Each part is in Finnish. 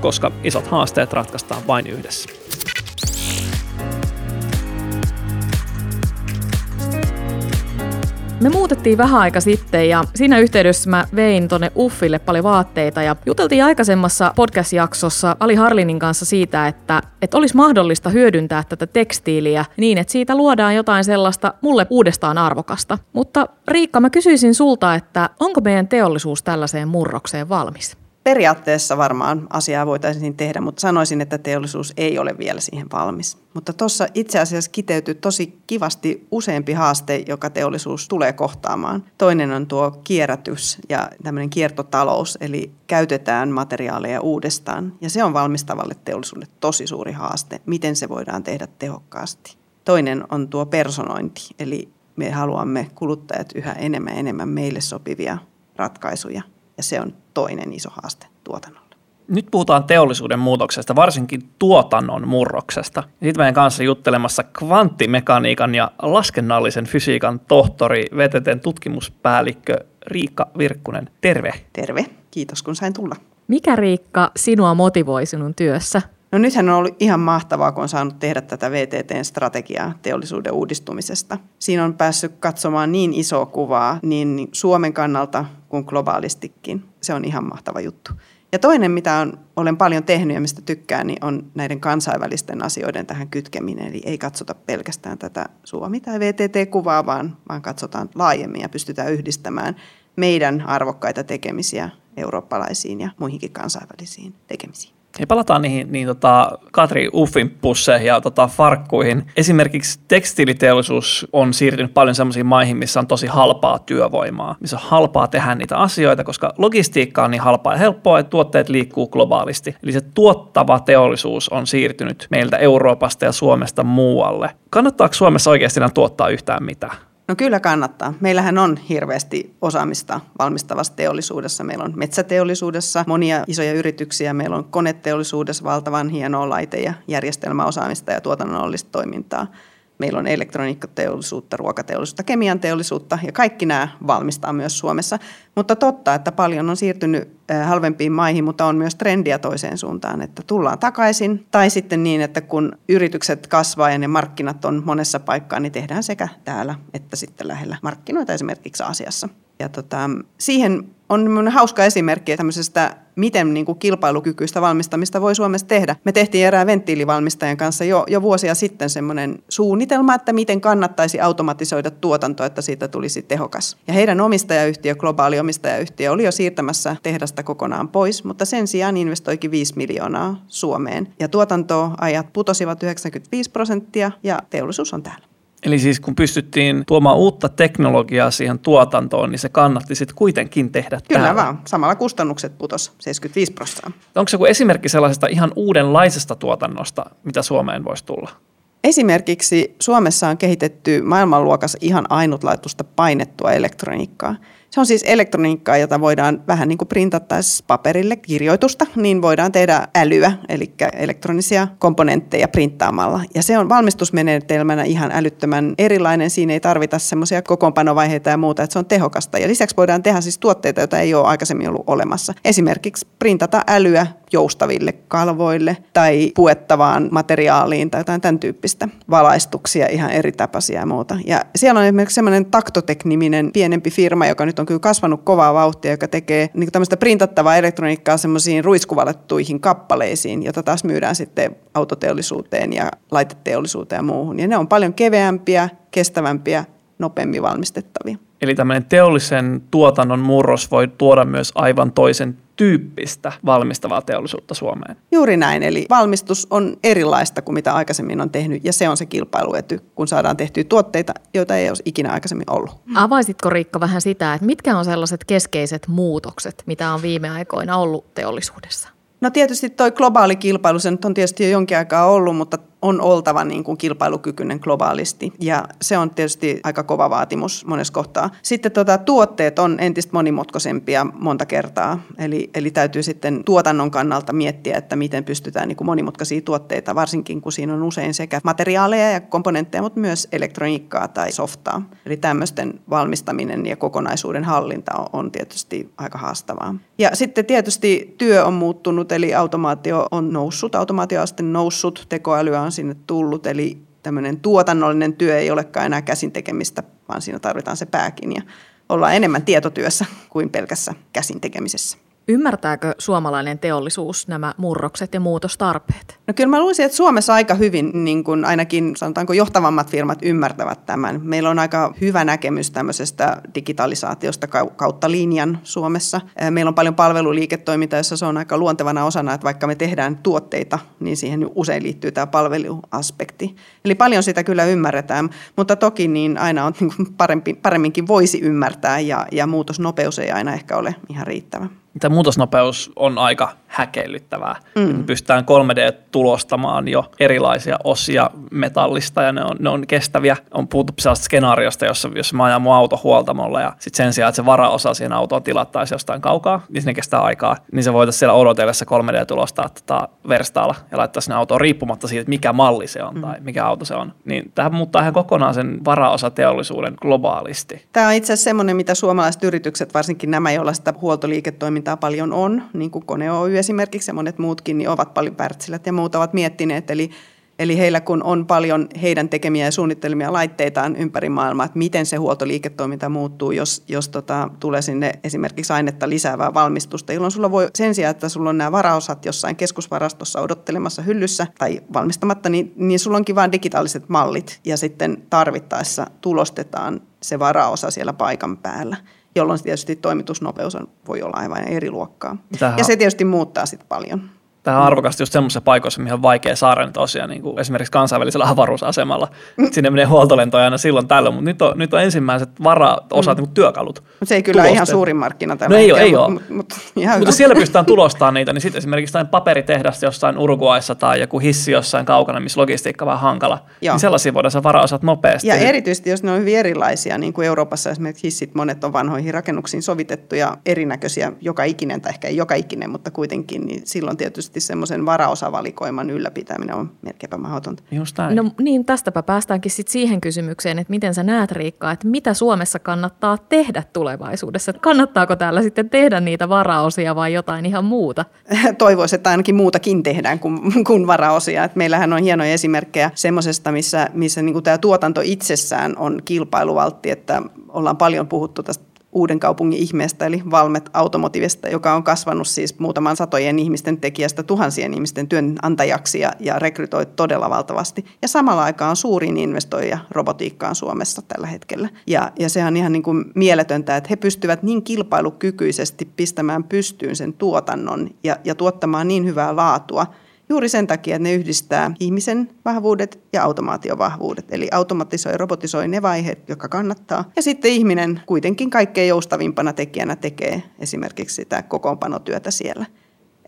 koska isot haasteet ratkaistaan vain yhdessä. Me muutettiin vähän aika sitten ja siinä yhteydessä mä vein tonne Uffille paljon vaatteita ja juteltiin aikaisemmassa podcast-jaksossa Ali Harlinin kanssa siitä, että, että olisi mahdollista hyödyntää tätä tekstiiliä niin, että siitä luodaan jotain sellaista mulle uudestaan arvokasta. Mutta Riikka, mä kysyisin sulta, että onko meidän teollisuus tällaiseen murrokseen valmis? Periaatteessa varmaan asiaa voitaisiin tehdä, mutta sanoisin, että teollisuus ei ole vielä siihen valmis. Mutta tuossa itse asiassa kiteytyy tosi kivasti useampi haaste, joka teollisuus tulee kohtaamaan. Toinen on tuo kierrätys ja tämmöinen kiertotalous, eli käytetään materiaaleja uudestaan. Ja se on valmistavalle teollisuudelle tosi suuri haaste, miten se voidaan tehdä tehokkaasti. Toinen on tuo personointi, eli me haluamme kuluttajat yhä enemmän enemmän meille sopivia ratkaisuja ja se on toinen iso haaste tuotannolle. Nyt puhutaan teollisuuden muutoksesta, varsinkin tuotannon murroksesta. Sitten meidän kanssa juttelemassa kvanttimekaniikan ja laskennallisen fysiikan tohtori, VTTn tutkimuspäällikkö Riikka Virkkunen. Terve. Terve, kiitos kun sain tulla. Mikä Riikka sinua motivoi sinun työssä? No nythän on ollut ihan mahtavaa, kun on saanut tehdä tätä VTTn strategiaa teollisuuden uudistumisesta. Siinä on päässyt katsomaan niin isoa kuvaa niin Suomen kannalta kuin globaalistikin. Se on ihan mahtava juttu. Ja toinen, mitä on, olen paljon tehnyt ja mistä tykkään, niin on näiden kansainvälisten asioiden tähän kytkeminen. Eli ei katsota pelkästään tätä Suomi- tai VTT-kuvaa, vaan, vaan katsotaan laajemmin ja pystytään yhdistämään meidän arvokkaita tekemisiä eurooppalaisiin ja muihinkin kansainvälisiin tekemisiin. Ja palataan niihin niin tota, Katri Uffin pusseihin ja tota, farkkuihin. Esimerkiksi tekstiiliteollisuus on siirtynyt paljon sellaisiin maihin, missä on tosi halpaa työvoimaa, missä on halpaa tehdä niitä asioita, koska logistiikka on niin halpaa ja helppoa, että tuotteet liikkuu globaalisti. Eli se tuottava teollisuus on siirtynyt meiltä Euroopasta ja Suomesta muualle. Kannattaako Suomessa oikeasti enää tuottaa yhtään mitään? No kyllä kannattaa. Meillähän on hirveästi osaamista valmistavassa teollisuudessa. Meillä on metsäteollisuudessa monia isoja yrityksiä. Meillä on koneteollisuudessa valtavan hienoa laite- ja järjestelmäosaamista ja tuotannollista toimintaa. Meillä on elektroniikkateollisuutta, ruokateollisuutta, kemian teollisuutta ja kaikki nämä valmistaa myös Suomessa. Mutta totta, että paljon on siirtynyt halvempiin maihin, mutta on myös trendiä toiseen suuntaan, että tullaan takaisin. Tai sitten niin, että kun yritykset kasvaa ja ne markkinat on monessa paikkaa, niin tehdään sekä täällä että sitten lähellä markkinoita esimerkiksi Aasiassa. Ja tota, siihen on hauska esimerkki tämmöisestä, miten niin kuin kilpailukykyistä valmistamista voi Suomessa tehdä. Me tehtiin erään venttiilivalmistajan kanssa jo, jo vuosia sitten semmoinen suunnitelma, että miten kannattaisi automatisoida tuotanto, että siitä tulisi tehokas. Ja heidän omistajayhtiö, globaali omistajayhtiö, oli jo siirtämässä tehdasta kokonaan pois, mutta sen sijaan investoikin 5 miljoonaa Suomeen. Ja tuotantoajat putosivat 95 prosenttia ja teollisuus on täällä. Eli siis kun pystyttiin tuomaan uutta teknologiaa siihen tuotantoon, niin se kannatti sitten kuitenkin tehdä Kyllä täällä. vaan. Samalla kustannukset putos 75 prosenttia. Onko se joku esimerkki sellaisesta ihan uudenlaisesta tuotannosta, mitä Suomeen voisi tulla? Esimerkiksi Suomessa on kehitetty maailmanluokassa ihan ainutlaatuista painettua elektroniikkaa – se on siis elektroniikkaa, jota voidaan vähän niin kuin printattaisiin paperille kirjoitusta, niin voidaan tehdä älyä, eli elektronisia komponentteja printtaamalla. Ja se on valmistusmenetelmänä ihan älyttömän erilainen. Siinä ei tarvita semmoisia kokoonpanovaiheita ja muuta, että se on tehokasta. Ja lisäksi voidaan tehdä siis tuotteita, joita ei ole aikaisemmin ollut olemassa. Esimerkiksi printata älyä joustaville kalvoille tai puettavaan materiaaliin tai jotain tämän tyyppistä valaistuksia, ihan eri tapaisia ja muuta. Ja siellä on esimerkiksi semmoinen Taktotek-niminen pienempi firma, joka nyt on kyllä kasvanut kovaa vauhtia, joka tekee niin tämmöistä printattavaa elektroniikkaa semmoisiin ruiskuvalettuihin kappaleisiin, jota taas myydään sitten autoteollisuuteen ja laiteteollisuuteen ja muuhun. Ja ne on paljon keveämpiä, kestävämpiä, nopeammin valmistettavia. Eli tämmöinen teollisen tuotannon murros voi tuoda myös aivan toisen tyyppistä valmistavaa teollisuutta Suomeen. Juuri näin, eli valmistus on erilaista kuin mitä aikaisemmin on tehnyt, ja se on se kilpailuety, kun saadaan tehtyä tuotteita, joita ei olisi ikinä aikaisemmin ollut. Avaisitko Riikka vähän sitä, että mitkä on sellaiset keskeiset muutokset, mitä on viime aikoina ollut teollisuudessa? No tietysti tuo globaali kilpailu, se nyt on tietysti jo jonkin aikaa ollut, mutta on oltava niin kuin kilpailukykyinen globaalisti ja se on tietysti aika kova vaatimus monessa kohtaa. Sitten tuota, tuotteet on entistä monimutkaisempia monta kertaa, eli, eli täytyy sitten tuotannon kannalta miettiä, että miten pystytään niin kuin monimutkaisia tuotteita, varsinkin kun siinä on usein sekä materiaaleja ja komponentteja, mutta myös elektroniikkaa tai softaa. Eli tämmöisten valmistaminen ja kokonaisuuden hallinta on, on tietysti aika haastavaa. Ja sitten tietysti työ on muuttunut, eli automaatio on noussut, automaatioaste noussut, tekoälyä on sinne tullut, eli tämmöinen tuotannollinen työ ei olekaan enää käsin tekemistä, vaan siinä tarvitaan se pääkin ja ollaan enemmän tietotyössä kuin pelkässä käsin tekemisessä. Ymmärtääkö suomalainen teollisuus nämä murrokset ja muutostarpeet? No kyllä mä luulisin, että Suomessa aika hyvin niin kuin ainakin sanotaanko johtavammat firmat ymmärtävät tämän. Meillä on aika hyvä näkemys tämmöisestä digitalisaatiosta kautta linjan Suomessa. Meillä on paljon palveluliiketoimintaa, jossa se on aika luontevana osana, että vaikka me tehdään tuotteita, niin siihen usein liittyy tämä palveluaspekti. Eli paljon sitä kyllä ymmärretään, mutta toki niin aina on niin parempi, paremminkin voisi ymmärtää ja, ja muutosnopeus ei aina ehkä ole ihan riittävä. Tämä muutosnopeus on aika häkellyttävää. Mm. Pystytään 3D-tulostamaan jo erilaisia osia metallista ja ne on, ne on kestäviä. On puhuttu sellaista skenaariosta, jossa, jos mä ajan mun auto huoltamolla ja sitten sen sijaan, että se varaosa siihen autoon tilattaisiin jostain kaukaa, niin sinne kestää aikaa, niin se voitaisiin siellä odotellessa 3D-tulostaa tota verstaalla ja laittaa sinne autoon riippumatta siitä, mikä malli se on mm. tai mikä auto se on. Niin tähän muuttaa ihan kokonaan sen varaosateollisuuden globaalisti. Tämä on itse asiassa semmoinen, mitä suomalaiset yritykset, varsinkin nämä, joilla sitä huoltoliiketoimintaa paljon on, niin kuin Kone Oy esimerkiksi ja monet muutkin, niin ovat paljon Pärtsilät ja muut ovat miettineet. Eli, eli heillä kun on paljon heidän tekemiä ja suunnittelemia laitteitaan ympäri maailmaa, että miten se huoltoliiketoiminta muuttuu, jos, jos tota, tulee sinne esimerkiksi ainetta lisäävää valmistusta, jolloin sulla voi sen sijaan, että sulla on nämä varaosat jossain keskusvarastossa odottelemassa hyllyssä tai valmistamatta, niin, niin sulla onkin vain digitaaliset mallit ja sitten tarvittaessa tulostetaan se varaosa siellä paikan päällä jolloin tietysti toimitusnopeus on, voi olla aivan eri luokkaa. Tähän... Ja se tietysti muuttaa sitten paljon. Tämä on arvokasta just semmoisessa paikoissa, mihin on vaikea saada niitä osia, niin kuin esimerkiksi kansainvälisellä avaruusasemalla. Sinne menee huoltolentoja aina silloin tällöin, mutta nyt on, nyt on ensimmäiset varaosat, mm. niin työkalut. Se ei kyllä ihan suurin markkina tällä no ei ole, ei ole. Mutta, mutta, mutta siellä pystytään tulostamaan niitä, niin sitten esimerkiksi jotain paperitehdas jossain Uruguayssa tai joku hissi jossain kaukana, missä logistiikka on vähän hankala, Joo. niin sellaisia voidaan saa varaosat nopeasti. Ja erityisesti, jos ne on hyvin erilaisia, niin kuin Euroopassa esimerkiksi hissit, monet on vanhoihin rakennuksiin sovitettuja, erinäköisiä, joka ikinen tai ehkä ei joka ikinen, mutta kuitenkin, niin silloin tietysti tietysti semmoisen varaosavalikoiman ylläpitäminen on melkeinpä mahdotonta. Just näin. No niin, tästäpä päästäänkin sitten siihen kysymykseen, että miten sä näet Riikka, että mitä Suomessa kannattaa tehdä tulevaisuudessa? Kannattaako täällä sitten tehdä niitä varaosia vai jotain ihan muuta? Toivoisin, että ainakin muutakin tehdään kuin, kuin varaosia. Et meillähän on hienoja esimerkkejä semmoisesta, missä, missä niin tämä tuotanto itsessään on kilpailuvaltti, että ollaan paljon puhuttu tästä uuden kaupungin ihmeestä, eli Valmet Automotivesta, joka on kasvanut siis muutaman satojen ihmisten tekijästä tuhansien ihmisten työnantajaksi ja, ja rekrytoi todella valtavasti. Ja samalla aikaan suurin investoija robotiikkaan Suomessa tällä hetkellä. Ja, ja sehän on ihan niin kuin mieletöntä, että he pystyvät niin kilpailukykyisesti pistämään pystyyn sen tuotannon ja, ja tuottamaan niin hyvää laatua – Juuri sen takia, että ne yhdistää ihmisen vahvuudet ja automaatiovahvuudet. Eli automatisoi ja robotisoi ne vaiheet, jotka kannattaa. Ja sitten ihminen kuitenkin kaikkein joustavimpana tekijänä tekee esimerkiksi sitä kokoonpanotyötä siellä.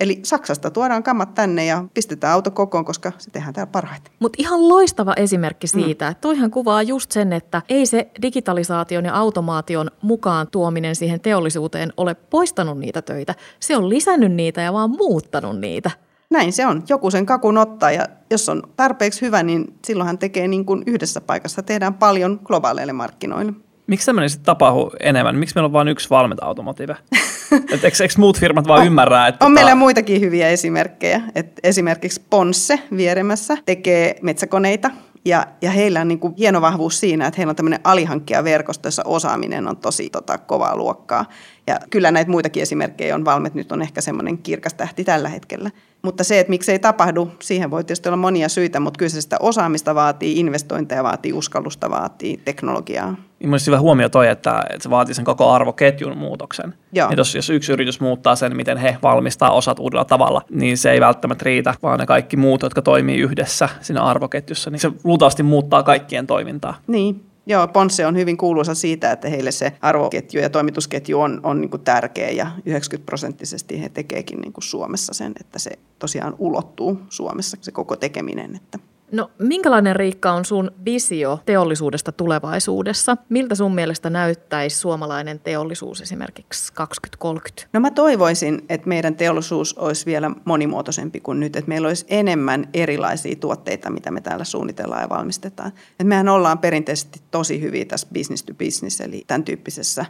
Eli Saksasta tuodaan kammat tänne ja pistetään auto kokoon, koska se tehdään täällä parhaiten. Mutta ihan loistava esimerkki mm. siitä, mm. että toihan kuvaa just sen, että ei se digitalisaation ja automaation mukaan tuominen siihen teollisuuteen ole poistanut niitä töitä. Se on lisännyt niitä ja vaan muuttanut niitä. Näin se on. Joku sen kakun ottaa ja jos on tarpeeksi hyvä, niin silloin hän tekee niin kuin yhdessä paikassa. Tehdään paljon globaaleille markkinoille. Miksi tämmöinen sitten tapahtuu enemmän? Miksi meillä on vain yksi valmenta automotive? Et eikö, eikö muut firmat vaan on, ymmärrä? Että on tota... meillä muitakin hyviä esimerkkejä. Et esimerkiksi Ponsse vieremässä tekee metsäkoneita ja, ja heillä on niin kuin hieno vahvuus siinä, että heillä on tämmöinen alihankkijaverkosto, jossa osaaminen on tosi tota, kovaa luokkaa. Ja kyllä näitä muitakin esimerkkejä on. Valmet nyt on ehkä semmoinen kirkas tähti tällä hetkellä. Mutta se, että miksi ei tapahdu, siihen voi tietysti olla monia syitä, mutta kyllä se sitä osaamista vaatii, investointeja vaatii, uskallusta vaatii, teknologiaa. Mielestäni hyvä huomio toi, että, että se vaatii sen koko arvoketjun muutoksen. Joo. Et jos, jos yksi yritys muuttaa sen, miten he valmistaa osat uudella tavalla, niin se ei välttämättä riitä, vaan ne kaikki muut, jotka toimii yhdessä siinä arvoketjussa, niin se luultavasti muuttaa kaikkien toimintaa. Niin, Joo, Ponsse on hyvin kuuluisa siitä, että heille se arvoketju ja toimitusketju on, on niin kuin tärkeä ja 90 prosenttisesti he tekeekin niin kuin Suomessa sen, että se tosiaan ulottuu Suomessa se koko tekeminen. Että No minkälainen Riikka on sun visio teollisuudesta tulevaisuudessa? Miltä sun mielestä näyttäisi suomalainen teollisuus esimerkiksi 2030? No mä toivoisin, että meidän teollisuus olisi vielä monimuotoisempi kuin nyt, että meillä olisi enemmän erilaisia tuotteita, mitä me täällä suunnitellaan ja valmistetaan. Et mehän ollaan perinteisesti tosi hyviä tässä business to business, eli tämän tyyppisessä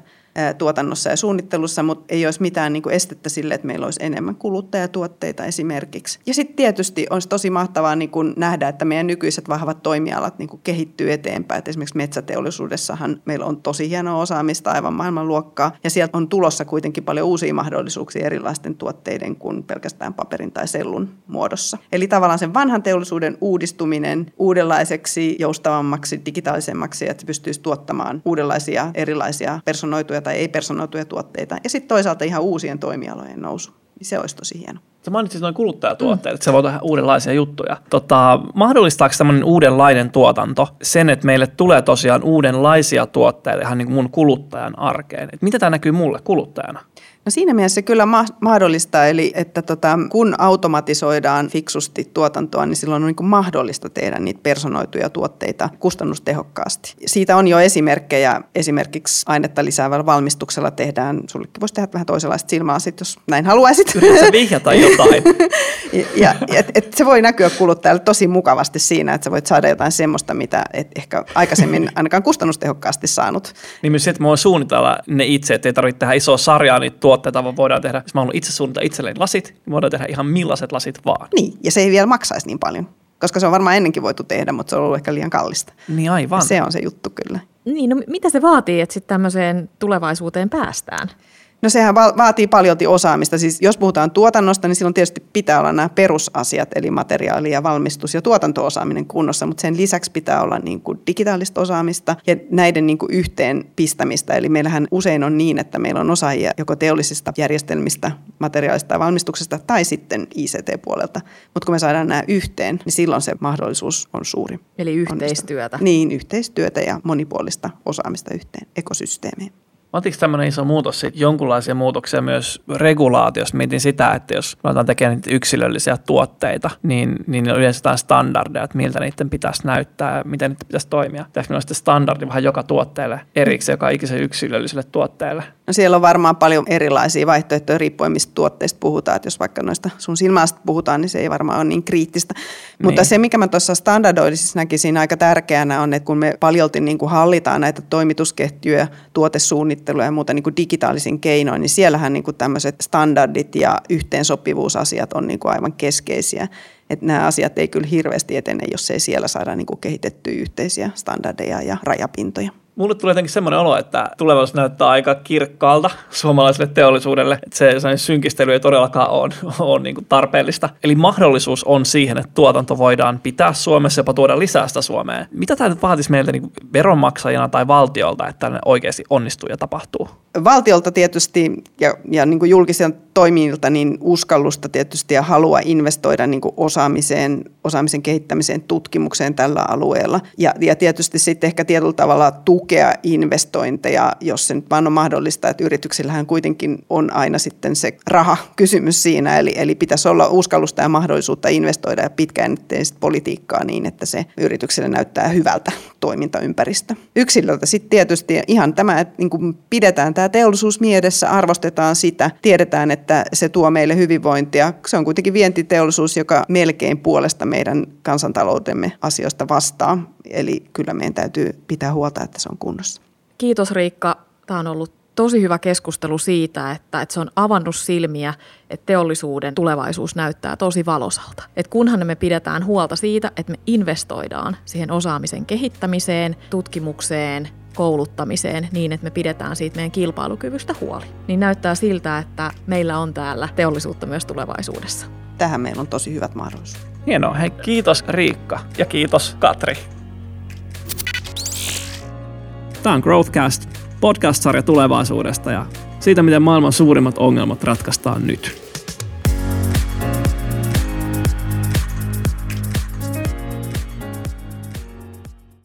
tuotannossa ja suunnittelussa, mutta ei olisi mitään niin kuin estettä sille, että meillä olisi enemmän kuluttajatuotteita esimerkiksi. Ja sitten tietysti olisi tosi mahtavaa niin kuin nähdä, että meidän nykyiset vahvat toimialat niin kuin kehittyy eteenpäin. Et esimerkiksi metsäteollisuudessahan meillä on tosi hienoa osaamista, aivan maailmanluokkaa, ja sieltä on tulossa kuitenkin paljon uusia mahdollisuuksia erilaisten tuotteiden kuin pelkästään paperin tai sellun muodossa. Eli tavallaan sen vanhan teollisuuden uudistuminen uudenlaiseksi, joustavammaksi, digitaalisemmaksi, että pystyisi tuottamaan uudenlaisia erilaisia personoituja tai ei-personoituja tuotteita. Ja sitten toisaalta ihan uusien toimialojen nousu. Niin se olisi tosi hieno. Sä mainitsit noin kuluttajatuotteet, mm. että se voi tehdä uudenlaisia juttuja. Tota, mahdollistaako tämmöinen uudenlainen tuotanto sen, että meille tulee tosiaan uudenlaisia tuotteita ihan niin kuin mun kuluttajan arkeen? Et mitä tämä näkyy mulle kuluttajana? No siinä mielessä se kyllä ma- mahdollistaa, eli että tota, kun automatisoidaan fiksusti tuotantoa, niin silloin on niin mahdollista tehdä niitä personoituja tuotteita kustannustehokkaasti. Siitä on jo esimerkkejä, esimerkiksi ainetta lisäävällä valmistuksella tehdään, sullekin voisi tehdä vähän toisenlaista silmälasit, jos näin haluaisit. Yritätkö vihjata jotain? ja, et, et se voi näkyä kuluttajalle tosi mukavasti siinä, että sä voit saada jotain semmoista, mitä et ehkä aikaisemmin ainakaan kustannustehokkaasti saanut. Niin myös se, että mä voin suunnitella ne itse, että ei tarvitse tehdä isoa sarjaa niitä tuotteita, vaan voidaan tehdä, jos mä haluan itse suunnitella itselleni lasit, niin voidaan tehdä ihan millaiset lasit vaan. Niin, ja se ei vielä maksaisi niin paljon, koska se on varmaan ennenkin voitu tehdä, mutta se on ollut ehkä liian kallista. Niin aivan. Ja se on se juttu kyllä. Niin, no mitä se vaatii, että sitten tämmöiseen tulevaisuuteen päästään? No sehän va- vaatii paljolti osaamista. Siis jos puhutaan tuotannosta, niin silloin tietysti pitää olla nämä perusasiat, eli materiaali ja valmistus ja tuotantoosaaminen kunnossa, mutta sen lisäksi pitää olla niin kuin digitaalista osaamista ja näiden niin kuin yhteen pistämistä. Eli meillähän usein on niin, että meillä on osaajia joko teollisista järjestelmistä, materiaalista ja valmistuksesta tai sitten ICT-puolelta. Mutta kun me saadaan nämä yhteen, niin silloin se mahdollisuus on suuri. Eli yhteistyötä. Onnistua. Niin, yhteistyötä ja monipuolista osaamista yhteen ekosysteemiin. Otiko tämmöinen iso muutos sitten jonkunlaisia muutoksia myös regulaatiossa? Mietin sitä, että jos aletaan tekemään niitä yksilöllisiä tuotteita, niin, niin yleensä jotain standardeja, että miltä niiden pitäisi näyttää ja miten niiden pitäisi toimia. Pitäisikö sitten standardi vähän joka tuotteelle erikseen, joka ikisen yksilölliselle tuotteelle? No siellä on varmaan paljon erilaisia vaihtoehtoja riippuen, mistä tuotteista puhutaan. Että jos vaikka noista sun silmästä puhutaan, niin se ei varmaan ole niin kriittistä. Niin. Mutta se, mikä mä tuossa standardoidisessa näkisin aika tärkeänä on, että kun me paljolti niin kuin hallitaan näitä toimitusketjuja, tuotesuunnittelua ja muuta niin kuin digitaalisin keinoin, niin siellähän niin kuin tämmöiset standardit ja yhteensopivuusasiat on niin kuin aivan keskeisiä. Että nämä asiat ei kyllä hirveästi etene, jos ei siellä saada niin kuin kehitettyä yhteisiä standardeja ja rajapintoja. Mulle tulee jotenkin semmoinen olo, että tulevaisuus näyttää aika kirkkaalta suomalaiselle teollisuudelle, että se synkistely ei todellakaan ole, ole niin kuin tarpeellista. Eli mahdollisuus on siihen, että tuotanto voidaan pitää Suomessa, jopa tuoda lisää sitä Suomeen. Mitä tämä vaatisi meiltä niin veronmaksajina tai valtiolta, että tämä oikeasti onnistuu ja tapahtuu? Valtiolta tietysti ja, ja niin julkisen toimijoilta niin uskallusta tietysti ja halua investoida niin kuin osaamiseen, osaamisen kehittämiseen, tutkimukseen tällä alueella. Ja, ja tietysti sitten ehkä tietyllä tavalla tukea investointeja, jos se nyt vaan on mahdollista, että yrityksillähän kuitenkin on aina sitten se raha-kysymys siinä, eli, eli pitäisi olla uskallusta ja mahdollisuutta investoida ja pitkäjännitteistä politiikkaa niin, että se yritykselle näyttää hyvältä toimintaympäristö. Yksilöltä sitten tietysti ihan tämä, että niin pidetään tämä teollisuus mielessä, arvostetaan sitä, tiedetään, että se tuo meille hyvinvointia. Se on kuitenkin vientiteollisuus, joka melkein puolesta meidän kansantaloutemme asioista vastaa. Eli kyllä meidän täytyy pitää huolta, että se on kunnossa. Kiitos Riikka. Tämä on ollut tosi hyvä keskustelu siitä, että, että se on avannut silmiä, että teollisuuden tulevaisuus näyttää tosi valosalta. Että kunhan me pidetään huolta siitä, että me investoidaan siihen osaamisen kehittämiseen, tutkimukseen, kouluttamiseen niin, että me pidetään siitä meidän kilpailukyvystä huoli. Niin näyttää siltä, että meillä on täällä teollisuutta myös tulevaisuudessa. Tähän meillä on tosi hyvät mahdollisuudet. Hienoa. Hei, kiitos Riikka ja kiitos Katri. Tämä on Growthcast, podcast-sarja tulevaisuudesta ja siitä, miten maailman suurimmat ongelmat ratkaistaan nyt.